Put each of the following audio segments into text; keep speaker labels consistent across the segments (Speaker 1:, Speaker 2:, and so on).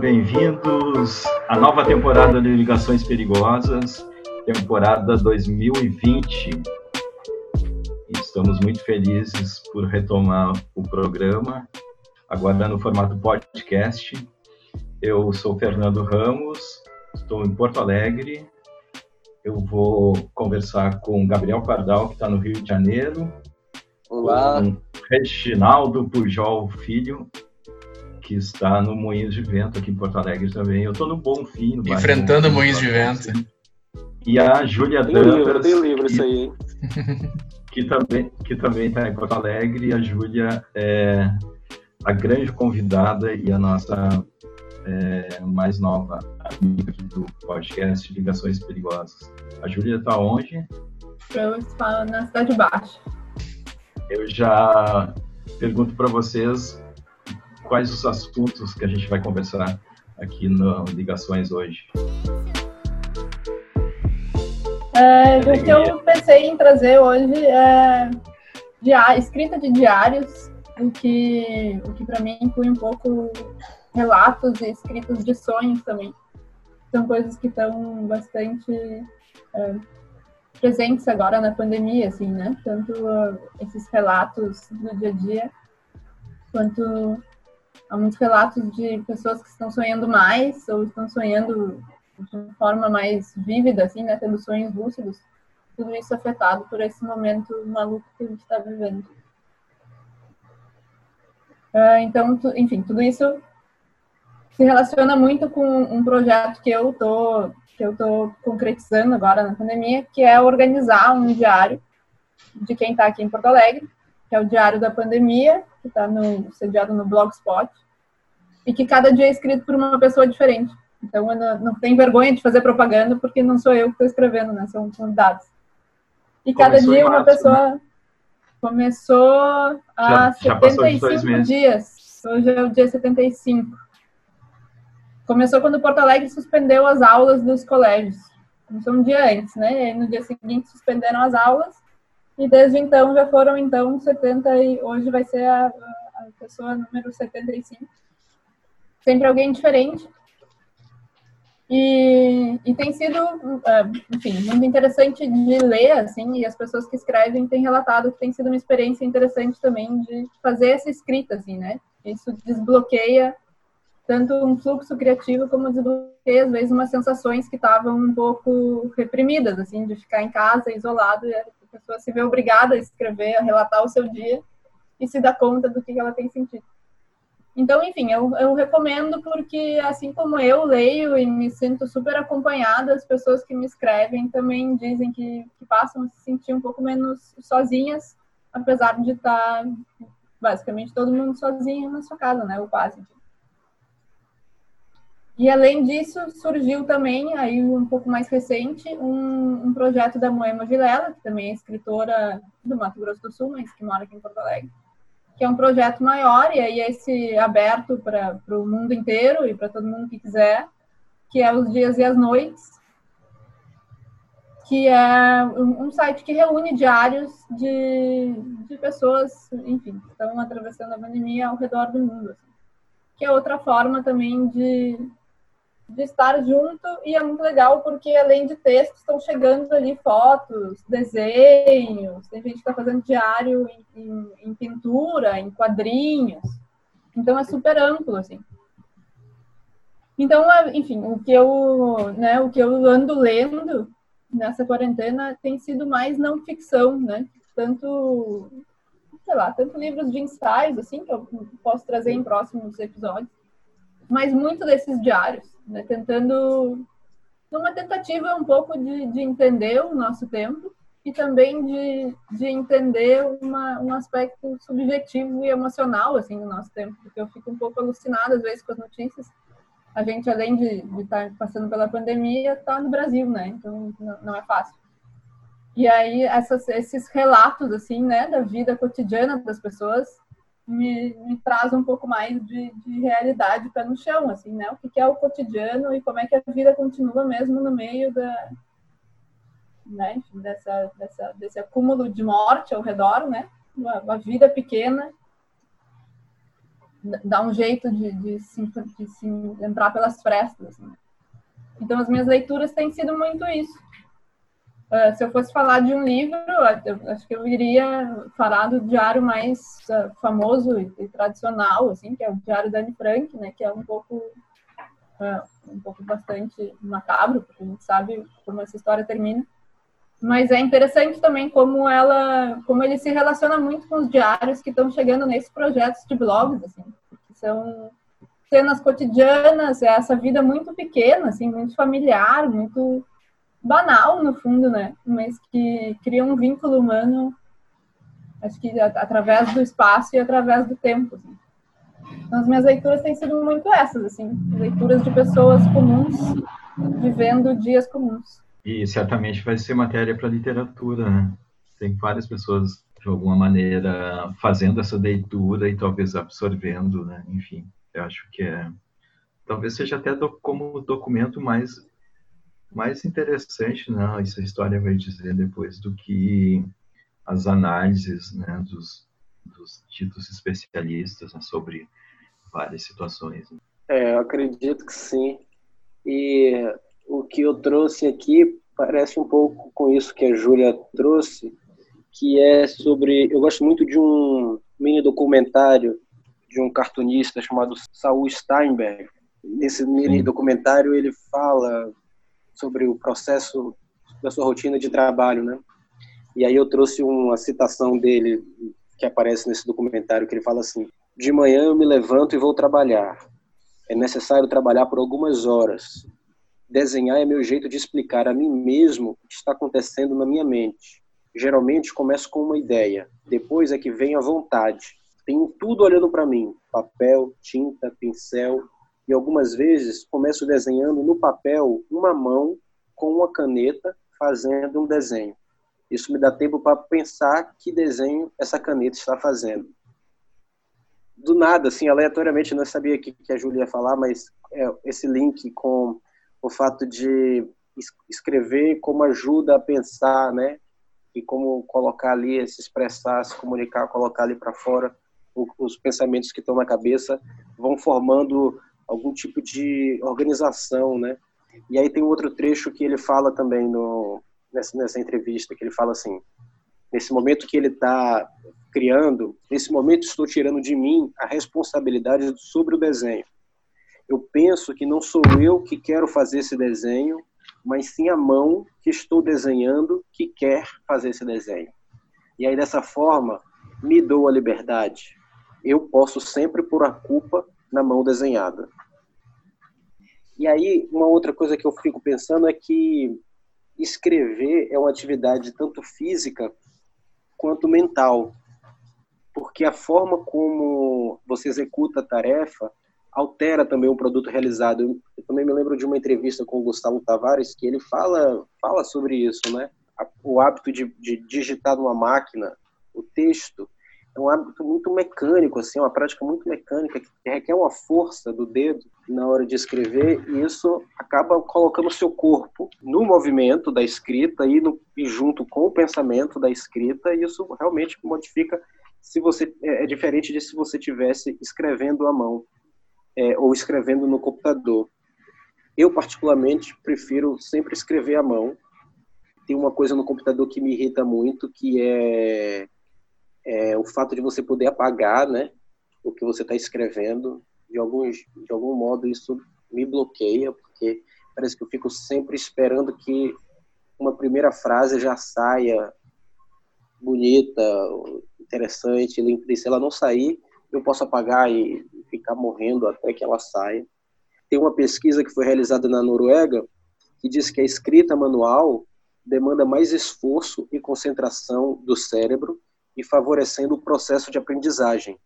Speaker 1: bem-vindos à nova temporada de Ligações Perigosas, temporada 2020. Estamos muito felizes por retomar o programa, agora no formato podcast. Eu sou Fernando Ramos, estou em Porto Alegre. Eu vou conversar com Gabriel Pardal, que está no Rio de Janeiro.
Speaker 2: Olá.
Speaker 1: Com Reginaldo Pujol Filho, que está no Moinhos de Vento, aqui em Porto Alegre também. Eu estou no Bom Fim. No
Speaker 3: Enfrentando Moinhos de Vento.
Speaker 1: E a Júlia
Speaker 2: Dantas. Tem livro isso aí, hein?
Speaker 1: Que também que também está em Porto Alegre. E a Júlia é a grande convidada e a nossa é, mais nova amiga do podcast Ligações Perigosas. A Júlia está onde?
Speaker 4: Eu estou na Cidade Baixa.
Speaker 1: Eu já pergunto para vocês quais os assuntos que a gente vai conversar aqui no Ligações hoje.
Speaker 4: É, o que eu pensei em trazer hoje é diário, escrita de diários, o que, o que para mim inclui um pouco relatos e escritos de sonhos também. São coisas que estão bastante é, presentes agora na pandemia, assim, né? Tanto uh, esses relatos do dia a dia, quanto há muitos relatos de pessoas que estão sonhando mais ou estão sonhando de forma mais vívida, assim, né, tendo sonhos lúcidos. Tudo isso afetado por esse momento maluco que a gente está vivendo. Uh, então, tu, enfim, tudo isso se relaciona muito com um projeto que eu tô que eu tô concretizando agora na pandemia, que é organizar um diário de quem está aqui em Porto Alegre, que é o Diário da Pandemia, que está sediado no Blogspot, e que cada dia é escrito por uma pessoa diferente. Então, eu não, não tenho vergonha de fazer propaganda, porque não sou eu que estou escrevendo, né? São, são dados. E cada dia março, uma pessoa né? começou há já, 75 já dias. Hoje é o dia 75. Começou quando Porto Alegre suspendeu as aulas dos colégios. Começou um dia antes, né? E no dia seguinte suspenderam as aulas e desde então já foram, então, 70 e hoje vai ser a, a pessoa número 75. Sempre alguém diferente. E, e tem sido, é, enfim, muito interessante de ler, assim, e as pessoas que escrevem têm relatado que tem sido uma experiência interessante também de fazer essa escrita, assim, né? Isso desbloqueia tanto um fluxo criativo como desbloqueia, às vezes, umas sensações que estavam um pouco reprimidas, assim, de ficar em casa, isolado, e pessoa se vê obrigada a escrever, a relatar o seu dia e se dá conta do que ela tem sentido. Então, enfim, eu, eu recomendo porque, assim como eu leio e me sinto super acompanhada, as pessoas que me escrevem também dizem que, que passam a se sentir um pouco menos sozinhas, apesar de estar basicamente todo mundo sozinho na sua casa, né? Ou quase. E além disso, surgiu também, aí um pouco mais recente, um, um projeto da Moema Vilela, que também é escritora do Mato Grosso do Sul, mas que mora aqui em Porto Alegre, que é um projeto maior, e aí esse aberto para o mundo inteiro e para todo mundo que quiser, que é os dias e as noites, que é um site que reúne diários de, de pessoas, enfim, que estão atravessando a pandemia ao redor do mundo. Assim. Que é outra forma também de, de estar junto e é muito legal porque além de textos estão chegando ali fotos, desenhos, tem gente que está fazendo diário em, em, em, pintura, em quadrinhos, então é super amplo assim. Então, é, enfim, o que eu, né, o que eu ando lendo nessa quarentena tem sido mais não ficção, né? Tanto, sei lá, tanto livros de ensaios assim que eu posso trazer em próximos episódios, mas muito desses diários né? tentando, numa tentativa um pouco de, de entender o nosso tempo e também de, de entender uma, um aspecto subjetivo e emocional assim do nosso tempo, porque eu fico um pouco alucinada às vezes com as notícias. A gente, além de, estar passando pela pandemia, está no Brasil, né? Então não, não é fácil. E aí essas, esses relatos assim, né, da vida cotidiana das pessoas me, me traz um pouco mais de, de realidade pé no chão, assim, né? O que, que é o cotidiano e como é que a vida continua mesmo no meio da, né? dessa, dessa, desse acúmulo de morte ao redor, né? Uma, uma vida pequena dá um jeito de, de, se, de se entrar pelas frestas. Assim. Então, as minhas leituras têm sido muito isso. Uh, se eu fosse falar de um livro, acho que eu iria falar do diário mais uh, famoso e, e, tradicional, assim, que é o Diário da Anne Frank, né, que é um pouco, uh, um pouco bastante macabro, porque a gente sabe como essa história termina. Mas é interessante também como ela, como ele se relaciona muito com os diários que estão chegando nesses projetos de blogs, assim, que são cenas cotidianas, é essa vida muito pequena, assim, muito familiar, muito banal no fundo, né? Mas que cria um vínculo humano, acho que através do espaço e através do tempo. Assim. Então, as minhas leituras têm sido muito essas, assim, leituras de pessoas comuns vivendo dias comuns.
Speaker 1: E certamente vai ser matéria para literatura, né? Tem várias pessoas de alguma maneira fazendo essa leitura e talvez absorvendo, né? Enfim, eu acho que é talvez seja até do, como documento mais mais interessante, né, essa história vai dizer depois do que as análises, né, dos, dos títulos especialistas né, sobre várias situações.
Speaker 2: É, eu acredito que sim. E o que eu trouxe aqui parece um pouco com isso que a Júlia trouxe, que é sobre. Eu gosto muito de um mini documentário de um cartunista chamado Saul Steinberg. Nesse mini documentário ele fala sobre o processo da sua rotina de trabalho, né? E aí eu trouxe uma citação dele que aparece nesse documentário que ele fala assim: "De manhã eu me levanto e vou trabalhar. É necessário trabalhar por algumas horas. Desenhar é meu jeito de explicar a mim mesmo o que está acontecendo na minha mente. Geralmente começo com uma ideia, depois é que vem a vontade. Tenho tudo olhando para mim: papel, tinta, pincel, e algumas vezes começo desenhando no papel uma mão com uma caneta fazendo um desenho. Isso me dá tempo para pensar que desenho essa caneta está fazendo. Do nada, assim, aleatoriamente, não sabia que, que a Júlia ia falar, mas é, esse link com o fato de escrever como ajuda a pensar, né? E como colocar ali, se expressar, se comunicar, colocar ali para fora os pensamentos que estão na cabeça, vão formando algum tipo de organização, né? E aí tem outro trecho que ele fala também no, nessa, nessa entrevista, que ele fala assim, nesse momento que ele está criando, nesse momento estou tirando de mim a responsabilidade sobre o desenho. Eu penso que não sou eu que quero fazer esse desenho, mas sim a mão que estou desenhando que quer fazer esse desenho. E aí dessa forma me dou a liberdade. Eu posso sempre pôr a culpa na mão desenhada. E aí, uma outra coisa que eu fico pensando é que escrever é uma atividade tanto física quanto mental, porque a forma como você executa a tarefa altera também o produto realizado. Eu também me lembro de uma entrevista com o Gustavo Tavares que ele fala fala sobre isso, né? O hábito de, de digitar numa máquina o texto é um hábito muito mecânico, assim, uma prática muito mecânica que requer uma força do dedo na hora de escrever e isso acaba colocando o seu corpo no movimento da escrita e, no, e junto com o pensamento da escrita e isso realmente modifica se você é, é diferente de se você tivesse escrevendo à mão é, ou escrevendo no computador. Eu particularmente prefiro sempre escrever à mão. Tem uma coisa no computador que me irrita muito que é é, o fato de você poder apagar, né, o que você está escrevendo, de alguns, de algum modo isso me bloqueia, porque parece que eu fico sempre esperando que uma primeira frase já saia bonita, interessante, limpa. E se ela não sair, eu posso apagar e ficar morrendo até que ela saia. Tem uma pesquisa que foi realizada na Noruega que diz que a escrita manual demanda mais esforço e concentração do cérebro e favorecendo o processo de aprendizagem.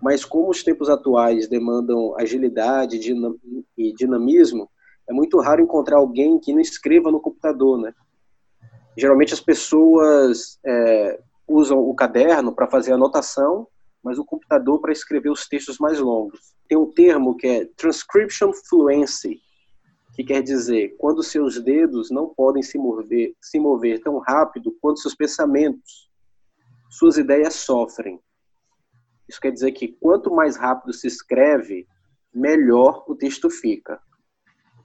Speaker 2: Mas como os tempos atuais demandam agilidade e dinamismo, é muito raro encontrar alguém que não escreva no computador, né? Geralmente as pessoas é, usam o caderno para fazer anotação, mas o computador para escrever os textos mais longos. Tem um termo que é transcription fluency, que quer dizer quando seus dedos não podem se mover, se mover tão rápido quanto seus pensamentos suas ideias sofrem. Isso quer dizer que quanto mais rápido se escreve, melhor o texto fica.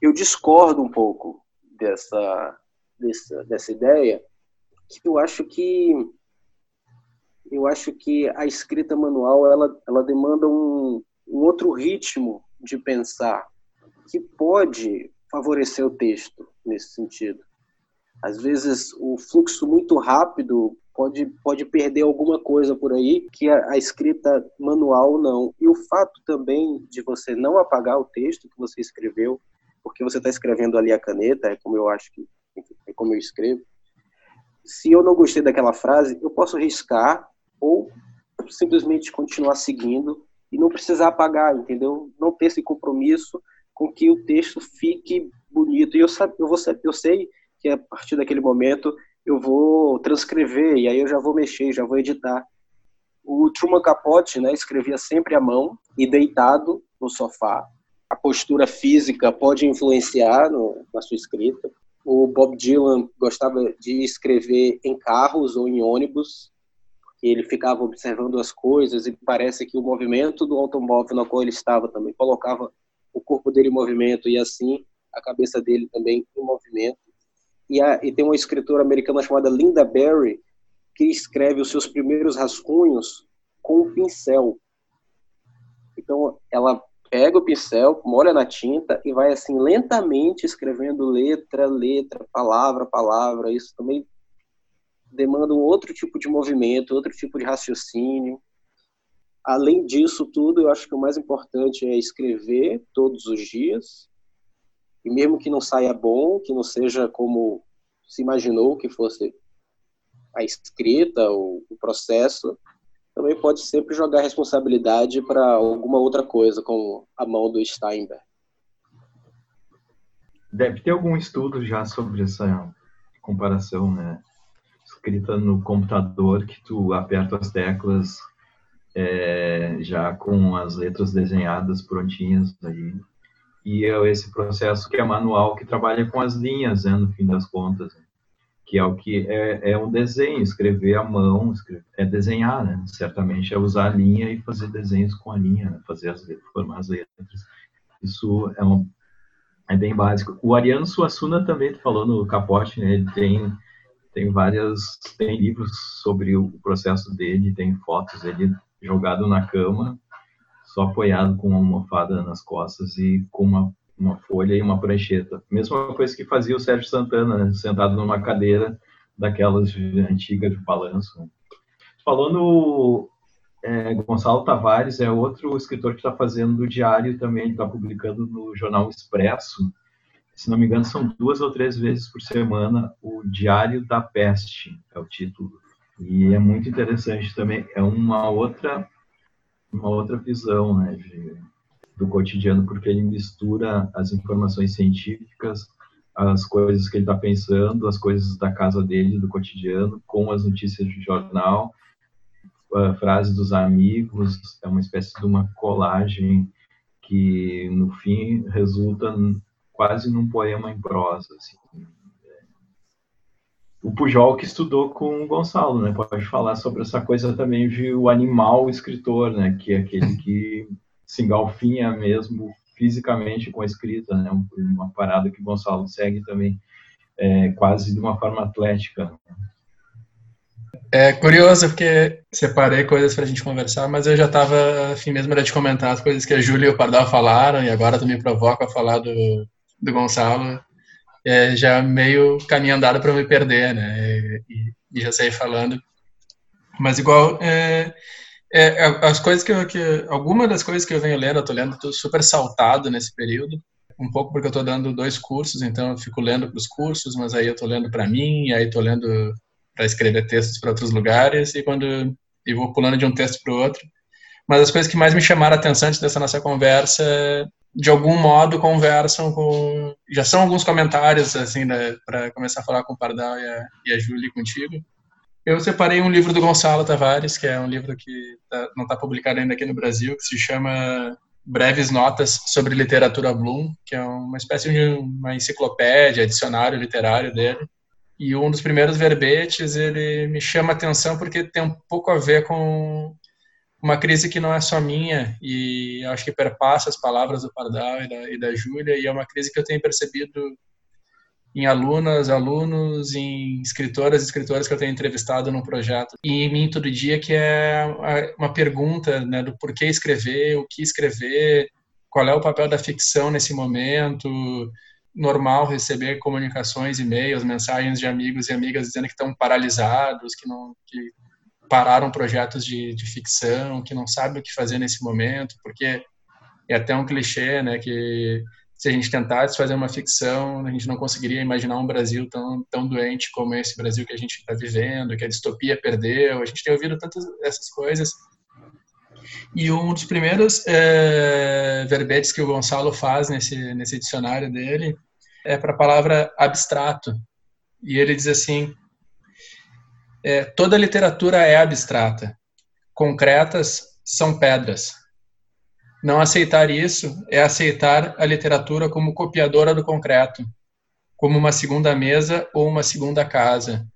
Speaker 2: Eu discordo um pouco dessa, dessa, dessa ideia, que eu acho que eu acho que a escrita manual ela, ela demanda um, um outro ritmo de pensar que pode favorecer o texto nesse sentido. Às vezes o fluxo muito rápido pode, pode perder alguma coisa por aí que a, a, escrita manual não. E o fato também de você não apagar o texto que você escreveu, porque você está escrevendo ali a caneta, é como eu acho que é como eu escrevo. Se eu não gostei daquela frase, eu posso riscar ou simplesmente continuar seguindo e não precisar apagar, entendeu? Não ter esse compromisso com que o texto fique bonito. E eu, eu, vou, eu sei que a partir daquele momento eu vou transcrever e aí eu já vou mexer, já vou editar. O Truman Capote, né, escrevia sempre à mão e deitado no sofá. A postura física pode influenciar no, na sua escrita. O Bob Dylan gostava de escrever em carros ou em ônibus ele ficava observando as coisas e parece que o movimento do automóvel na qual ele estava também colocava o corpo dele em movimento e assim a cabeça dele também em movimento. E, a, e tem uma escritora americana chamada Linda Berry que escreve os seus primeiros rascunhos com um pincel. Então ela pega o pincel, molha na tinta e vai assim lentamente escrevendo letra, letra, palavra, palavra. Isso também demanda um outro tipo de movimento, outro tipo de raciocínio. Além disso tudo, eu acho que o mais importante é escrever todos os dias. E mesmo que não saia bom, que não seja como se imaginou que fosse a escrita, ou o processo, também pode sempre jogar responsabilidade para alguma outra coisa, com a mão do Steinberg.
Speaker 1: Deve ter algum estudo já sobre essa comparação, né? escrita no computador que tu aperta as teclas é, já com as letras desenhadas prontinhas aí. E é esse processo que é manual, que trabalha com as linhas, né, no fim das contas, que é o que é, é um desenho, escrever à mão, escrever, é desenhar, né? Certamente é usar a linha e fazer desenhos com a linha, né? fazer as letras, formar as letras. Isso é, um, é bem básico. O Ariano Suassuna também falou no capote, né? Ele tem tem várias tem livros sobre o processo dele tem fotos dele jogado na cama só apoiado com uma almofada nas costas e com uma, uma folha e uma prancheta mesma coisa que fazia o Sérgio Santana né? sentado numa cadeira daquelas antigas de balanço falando é, Gonçalo Tavares é outro escritor que está fazendo diário também está publicando no jornal Expresso se não me engano, são duas ou três vezes por semana o Diário da Peste, é o título. E é muito interessante também, é uma outra uma outra visão, né, de, do cotidiano, porque ele mistura as informações científicas, as coisas que ele está pensando, as coisas da casa dele, do cotidiano, com as notícias de jornal, frases dos amigos, é uma espécie de uma colagem que no fim resulta quase num poema em prosa. Assim. O Pujol que estudou com o Gonçalo, né? Pode falar sobre essa coisa também de o animal escritor, né? Que é aquele que se engalfinha mesmo fisicamente com a escrita, né? Uma parada que o Gonçalo segue também é, quase de uma forma atlética.
Speaker 3: É curioso porque separei coisas para a gente conversar, mas eu já estava afim mesmo de comentar as coisas que a Júlia e o Pardal falaram e agora tu me provoca a falar do, do Gonçalo é já meio caminho andado para me perder, né? E, e, já sair falando. Mas igual é, é, as coisas que, eu, que alguma das coisas que eu venho lendo, eu tô lendo tô super saltado nesse período. Um pouco porque eu tô dando dois cursos, então eu fico lendo para os cursos, mas aí eu tô lendo para mim, aí tô lendo para escrever textos para outros lugares e quando e vou pulando de um texto para o outro. Mas as coisas que mais me chamaram a atenção dessa nossa conversa de algum modo conversam com. Já são alguns comentários, assim, né, para começar a falar com o Pardal e a, e a Júlia contigo. Eu separei um livro do Gonçalo Tavares, que é um livro que tá, não está publicado ainda aqui no Brasil, que se chama Breves Notas sobre Literatura Bloom, que é uma espécie de uma enciclopédia, dicionário literário dele. E um dos primeiros verbetes, ele me chama a atenção porque tem um pouco a ver com uma crise que não é só minha e acho que perpassa as palavras do Pardal e da, e da Júlia e é uma crise que eu tenho percebido em alunas, alunos, em escritoras e escritoras que eu tenho entrevistado no projeto. E em mim todo dia que é uma pergunta né, do porquê escrever, o que escrever, qual é o papel da ficção nesse momento, normal receber comunicações, e-mails, mensagens de amigos e amigas dizendo que estão paralisados, que não que pararam projetos de, de ficção, que não sabem o que fazer nesse momento, porque é até um clichê, né, que se a gente tentasse fazer uma ficção, a gente não conseguiria imaginar um Brasil tão, tão doente como esse Brasil que a gente está vivendo, que a distopia perdeu. A gente tem ouvido tantas essas coisas. E um dos primeiros é, verbetes que o Gonçalo faz nesse, nesse dicionário dele é para a palavra abstrato. E ele diz assim: é, toda literatura é abstrata, concretas são pedras. Não aceitar isso é aceitar a literatura como copiadora do concreto, como uma segunda mesa ou uma segunda casa.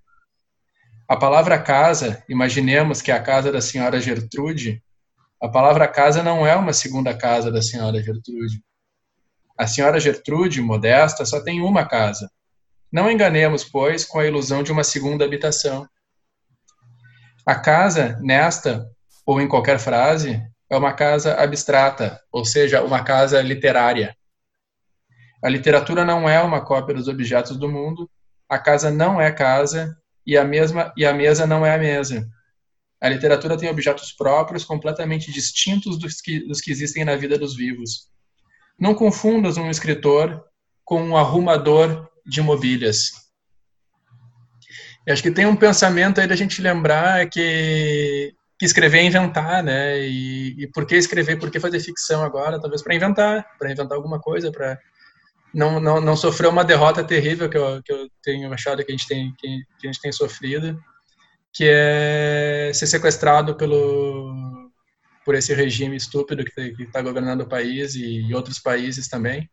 Speaker 3: A palavra casa, imaginemos que é a casa da senhora Gertrude, a palavra casa não é uma segunda casa da senhora Gertrude. A senhora Gertrude, modesta, só tem uma casa. Não enganemos, pois, com a ilusão de uma segunda habitação. A casa, nesta ou em qualquer frase, é uma casa abstrata, ou seja, uma casa literária. A literatura não é uma cópia dos objetos do mundo, a casa não é casa e a mesma e a mesa não é a mesa. A literatura tem objetos próprios completamente distintos dos que, dos que existem na vida dos vivos. Não confundas um escritor com um arrumador de mobílias. Eu acho que tem um pensamento aí da gente lembrar que, que escrever é inventar, né? E, e por que escrever? Por que fazer ficção agora? Talvez para inventar, para inventar alguma coisa, para não, não, não sofrer uma derrota terrível que eu, que eu tenho achado que a gente tem que, que a gente tem sofrido, que é ser sequestrado pelo por esse regime estúpido que está governando o país e outros países também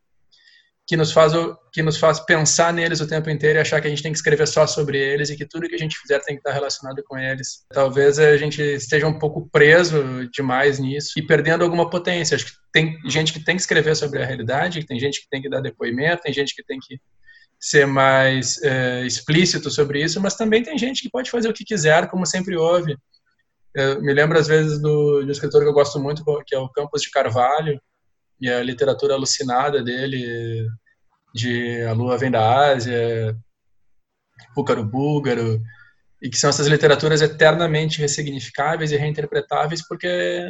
Speaker 3: que nos faz que nos faz pensar neles o tempo inteiro e achar que a gente tem que escrever só sobre eles e que tudo que a gente fizer tem que estar relacionado com eles. Talvez a gente esteja um pouco preso demais nisso e perdendo alguma potência. Acho que tem gente que tem que escrever sobre a realidade, tem gente que tem que dar depoimento, tem gente que tem que ser mais é, explícito sobre isso, mas também tem gente que pode fazer o que quiser, como sempre houve. Eu me lembro às vezes do, um escritor que eu gosto muito, que é o Campos de Carvalho, e a literatura alucinada dele, de A Lua Vem da Ásia, Púcaro Búlgaro, e que são essas literaturas eternamente ressignificáveis e reinterpretáveis, porque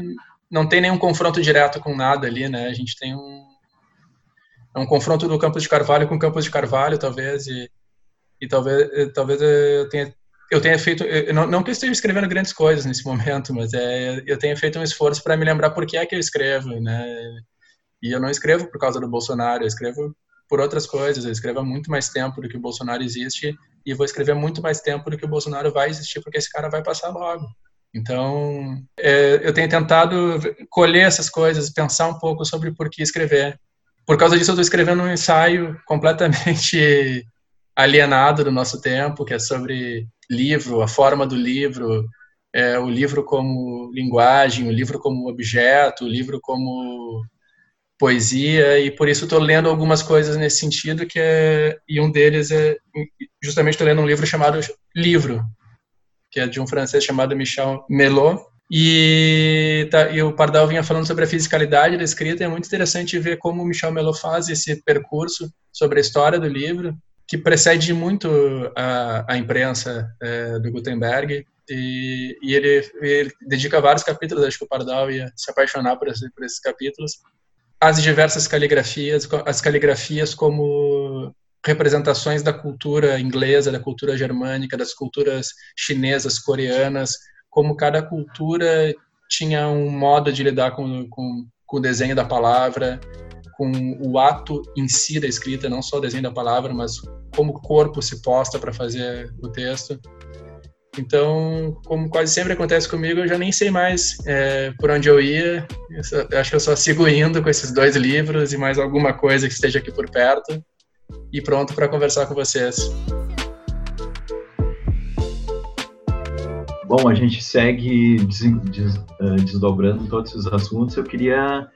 Speaker 3: não tem nenhum confronto direto com nada ali, né? A gente tem um, é um confronto do Campos de Carvalho com Campos de Carvalho, talvez, e, e talvez, talvez eu tenha eu tenha feito, eu não, não que eu esteja escrevendo grandes coisas nesse momento, mas é, eu tenho feito um esforço para me lembrar por que é que eu escrevo, né? E eu não escrevo por causa do Bolsonaro, eu escrevo por outras coisas. Eu escrevo há muito mais tempo do que o Bolsonaro existe e vou escrever muito mais tempo do que o Bolsonaro vai existir, porque esse cara vai passar logo. Então, é, eu tenho tentado colher essas coisas, pensar um pouco sobre por que escrever. Por causa disso, eu estou escrevendo um ensaio completamente alienado do nosso tempo, que é sobre livro, a forma do livro, é, o livro como linguagem, o livro como objeto, o livro como poesia e por isso estou lendo algumas coisas nesse sentido que é e um deles é justamente estou lendo um livro chamado Livro que é de um francês chamado Michel Melot. E, tá, e o Pardal vinha falando sobre a fisicalidade da escrita é muito interessante ver como o Michel Melot faz esse percurso sobre a história do livro que precede muito a, a imprensa é, do Gutenberg e, e ele, ele, dedica vários capítulos acho que o Pardal ia se apaixonar por, esse, por esses capítulos as diversas caligrafias, as caligrafias como representações da cultura inglesa, da cultura germânica, das culturas chinesas, coreanas, como cada cultura tinha um modo de lidar com, com, com o desenho da palavra, com o ato em si da escrita, não só o desenho da palavra, mas como o corpo se posta para fazer o texto. Então, como quase sempre acontece comigo, eu já nem sei mais é, por onde eu ia. Eu, só, eu acho que eu só sigo indo com esses dois livros e mais alguma coisa que esteja aqui por perto e pronto para conversar com vocês.
Speaker 1: Bom, a gente segue uh, desdobrando todos os assuntos. Eu queria,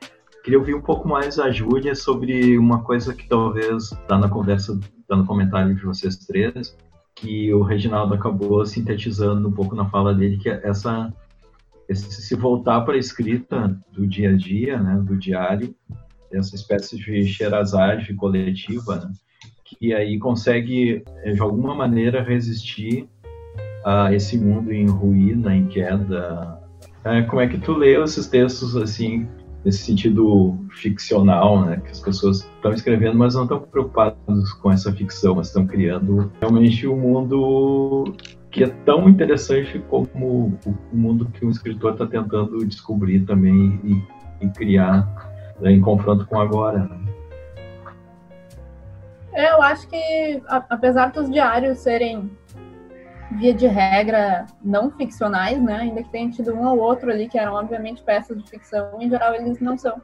Speaker 1: queria ouvir um pouco mais a Júlia sobre uma coisa que talvez está na conversa, está no comentário de vocês três, que o Reginaldo acabou sintetizando um pouco na fala dele, que é essa se voltar para a escrita do dia a dia, né, do diário, essa espécie de xerazade coletiva, né, que aí consegue, de alguma maneira, resistir a esse mundo em ruína, em queda. É, como é que tu lê esses textos, assim, nesse sentido ficcional, né, que as pessoas estão escrevendo, mas não estão preocupadas com essa ficção, mas estão criando realmente um mundo que é tão interessante como o mundo que um escritor está tentando descobrir também e, e criar né, em confronto com agora. Né?
Speaker 4: É, eu acho que, apesar dos diários serem, via de regra, não ficcionais, né, ainda que tenha tido um ou outro ali que eram, obviamente, peças de ficção, em geral eles não são.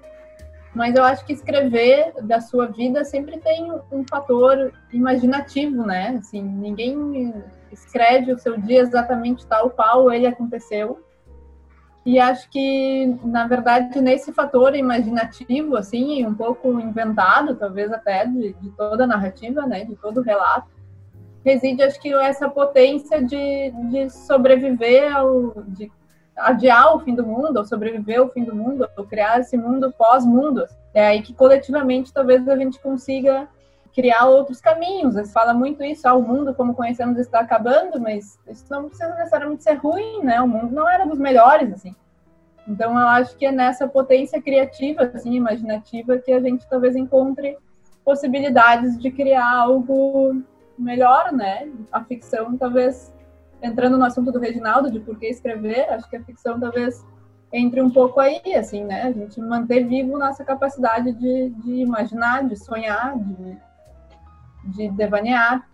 Speaker 4: Mas eu acho que escrever da sua vida sempre tem um fator imaginativo, né? Assim, ninguém escreve o seu dia exatamente tal qual ele aconteceu. E acho que, na verdade, nesse fator imaginativo, assim, um pouco inventado, talvez até de, de toda a narrativa, né, de todo o relato, reside, acho que, essa potência de, de sobreviver ao, de adiar o fim do mundo, ou sobreviver ao fim do mundo, ou criar esse mundo pós-mundo. É aí que coletivamente talvez a gente consiga criar outros caminhos. Eles fala muito isso, ah, o mundo como conhecemos está acabando, mas isso não precisa necessariamente ser ruim, né? O mundo não era dos melhores, assim. Então eu acho que é nessa potência criativa, assim, imaginativa, que a gente talvez encontre possibilidades de criar algo melhor, né? A ficção talvez entrando no assunto do Reginaldo, de por que escrever, acho que a ficção talvez entre um pouco aí, assim, né? A gente manter vivo nossa capacidade de, de imaginar, de sonhar, de, de devanear.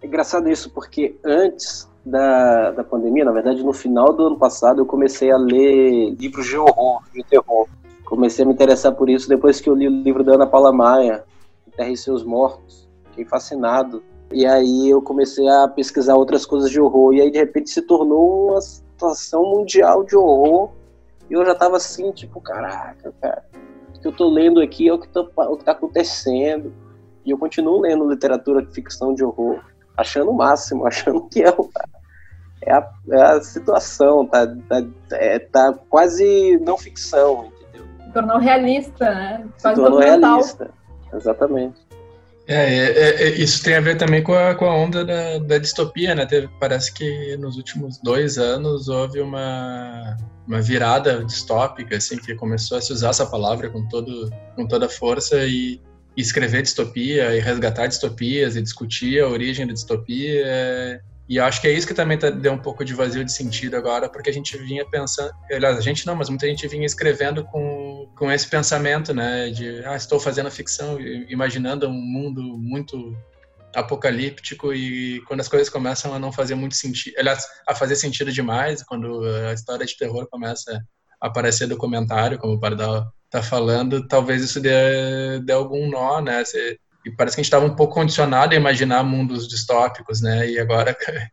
Speaker 2: É engraçado isso, porque antes da, da pandemia, na verdade, no final do ano passado, eu comecei a ler livros de horror, de terror. Comecei a me interessar por isso depois que eu li o livro da Ana Paula Maia, Terra e Seus Mortos. Fiquei fascinado e aí eu comecei a pesquisar outras coisas de horror. E aí, de repente, se tornou uma situação mundial de horror. E eu já tava assim, tipo, caraca, cara, o que eu tô lendo aqui é o que, tô, o que tá acontecendo. E eu continuo lendo literatura de ficção de horror, achando o máximo, achando que é, o, é, a, é a situação, tá, tá, é, tá quase não ficção, entendeu?
Speaker 4: Se tornou realista, né?
Speaker 2: Quase se tornou realista, exatamente.
Speaker 3: É, é, é, isso tem a ver também com a, com a onda da, da distopia, né? Teve, parece que nos últimos dois anos houve uma, uma virada distópica, assim, que começou a se usar essa palavra com, todo, com toda força e, e escrever distopia e resgatar distopias e discutir a origem da distopia. É, e acho que é isso que também tá, deu um pouco de vazio de sentido agora, porque a gente vinha pensando, aliás, a gente não, mas muita gente vinha escrevendo com, com esse pensamento, né, de, ah, estou fazendo ficção, imaginando um mundo muito apocalíptico e quando as coisas começam a não fazer muito sentido, aliás, a fazer sentido demais, quando a história de terror começa a aparecer documentário, como o Pardal tá falando, talvez isso dê, dê algum nó, né, e parece que a gente estava um pouco condicionado a imaginar mundos distópicos, né? E agora,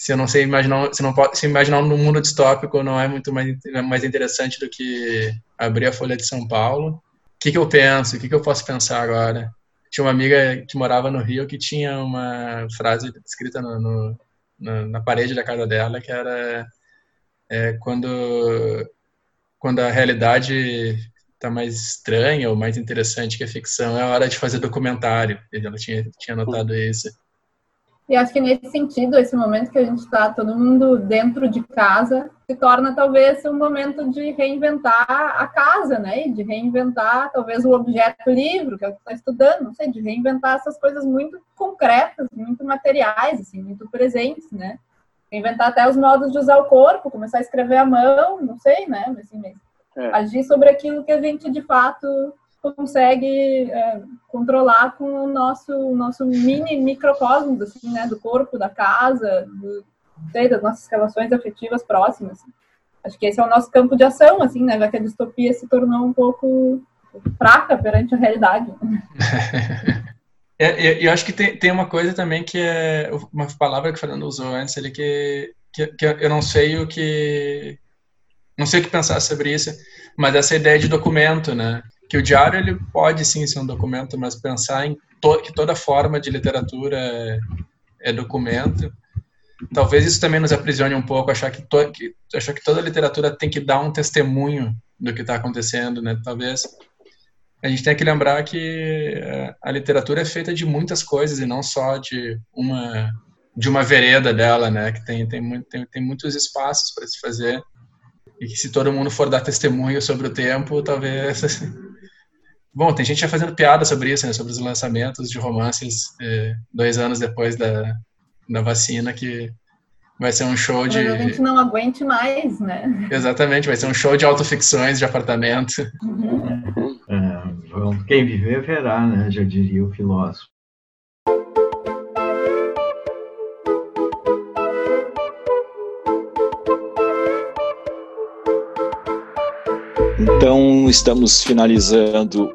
Speaker 3: se eu não sei imaginar, se não pode se imaginar um mundo distópico, não é muito mais, mais interessante do que abrir a Folha de São Paulo. O que, que eu penso? O que, que eu posso pensar agora? Tinha uma amiga que morava no Rio que tinha uma frase escrita no, no, na, na parede da casa dela que era é, quando quando a realidade tá mais estranha ou mais interessante que a ficção, é a hora de fazer documentário. Ela tinha, tinha notado isso.
Speaker 4: E acho que nesse sentido, esse momento que a gente está todo mundo dentro de casa, se torna talvez um momento de reinventar a casa, né? E de reinventar talvez o objeto livro, que é o que está estudando, não sei, de reinventar essas coisas muito concretas, muito materiais, assim, muito presentes, né? Reinventar até os modos de usar o corpo, começar a escrever à mão, não sei, né? Assim é. agir sobre aquilo que a gente de fato consegue é, controlar com o nosso nosso mini microcosmos assim né do corpo da casa do, sei, das nossas relações afetivas próximas acho que esse é o nosso campo de ação assim né já que a distopia se tornou um pouco fraca perante a realidade
Speaker 3: É, eu acho que tem, tem uma coisa também que é uma palavra que o Fernando usou antes, ele que que, que eu não sei o que não sei o que pensar sobre isso, mas essa ideia de documento, né? Que o diário ele pode sim ser um documento, mas pensar em to que toda forma de literatura é, é, documento. Talvez isso também nos aprisione um pouco, achar que, que achar que toda literatura tem que dar um testemunho do que está acontecendo, né? Talvez a gente tenha que lembrar que é, a literatura é feita de muitas coisas e não só de uma de uma vereda dela, né? Que tem tem, tem, tem muitos espaços para se fazer e que se todo mundo for dar testemunho sobre o tempo, talvez. Bom, tem gente já fazendo piada sobre isso, né? Sobre os lançamentos de romances eh, dois anos depois da, da vacina, que vai ser um show de.
Speaker 4: Provavelmente não aguente mais, né?
Speaker 3: Exatamente, vai ser um show de autoficções de apartamento.
Speaker 5: Uhum. É, quem viver verá, né? Já diria o filósofo.
Speaker 1: Então, estamos finalizando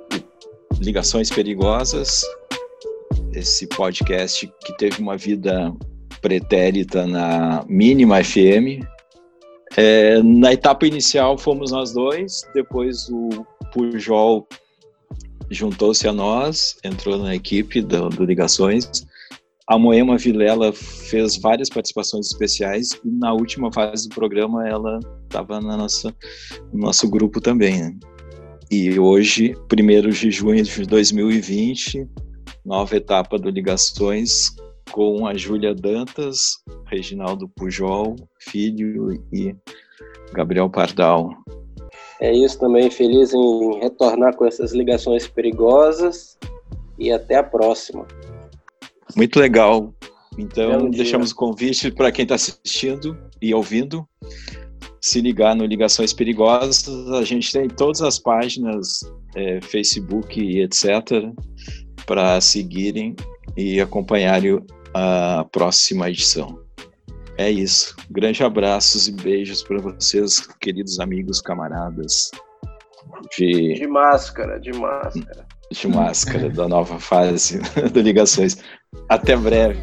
Speaker 1: Ligações Perigosas, esse podcast que teve uma vida pretérita na Mínima FM. É, na etapa inicial fomos nós dois, depois o Pujol juntou-se a nós, entrou na equipe do, do Ligações. A Moema Vilela fez várias participações especiais e na última fase do programa ela estava na nossa no nosso grupo também. Né? E hoje, 1 de junho de 2020, nova etapa do Ligações com a Júlia Dantas, Reginaldo Pujol, filho e Gabriel Pardal.
Speaker 2: É isso também, feliz em retornar com essas ligações perigosas e até a próxima.
Speaker 1: Muito legal. Então, deixamos o convite para quem está assistindo e ouvindo se ligar no Ligações Perigosas. A gente tem todas as páginas, é, Facebook e etc., para seguirem e acompanharem a próxima edição. É isso. Grande abraços e beijos para vocês, queridos amigos, camaradas.
Speaker 2: De, de máscara, de máscara.
Speaker 1: De máscara, da nova fase do Ligações. Até breve.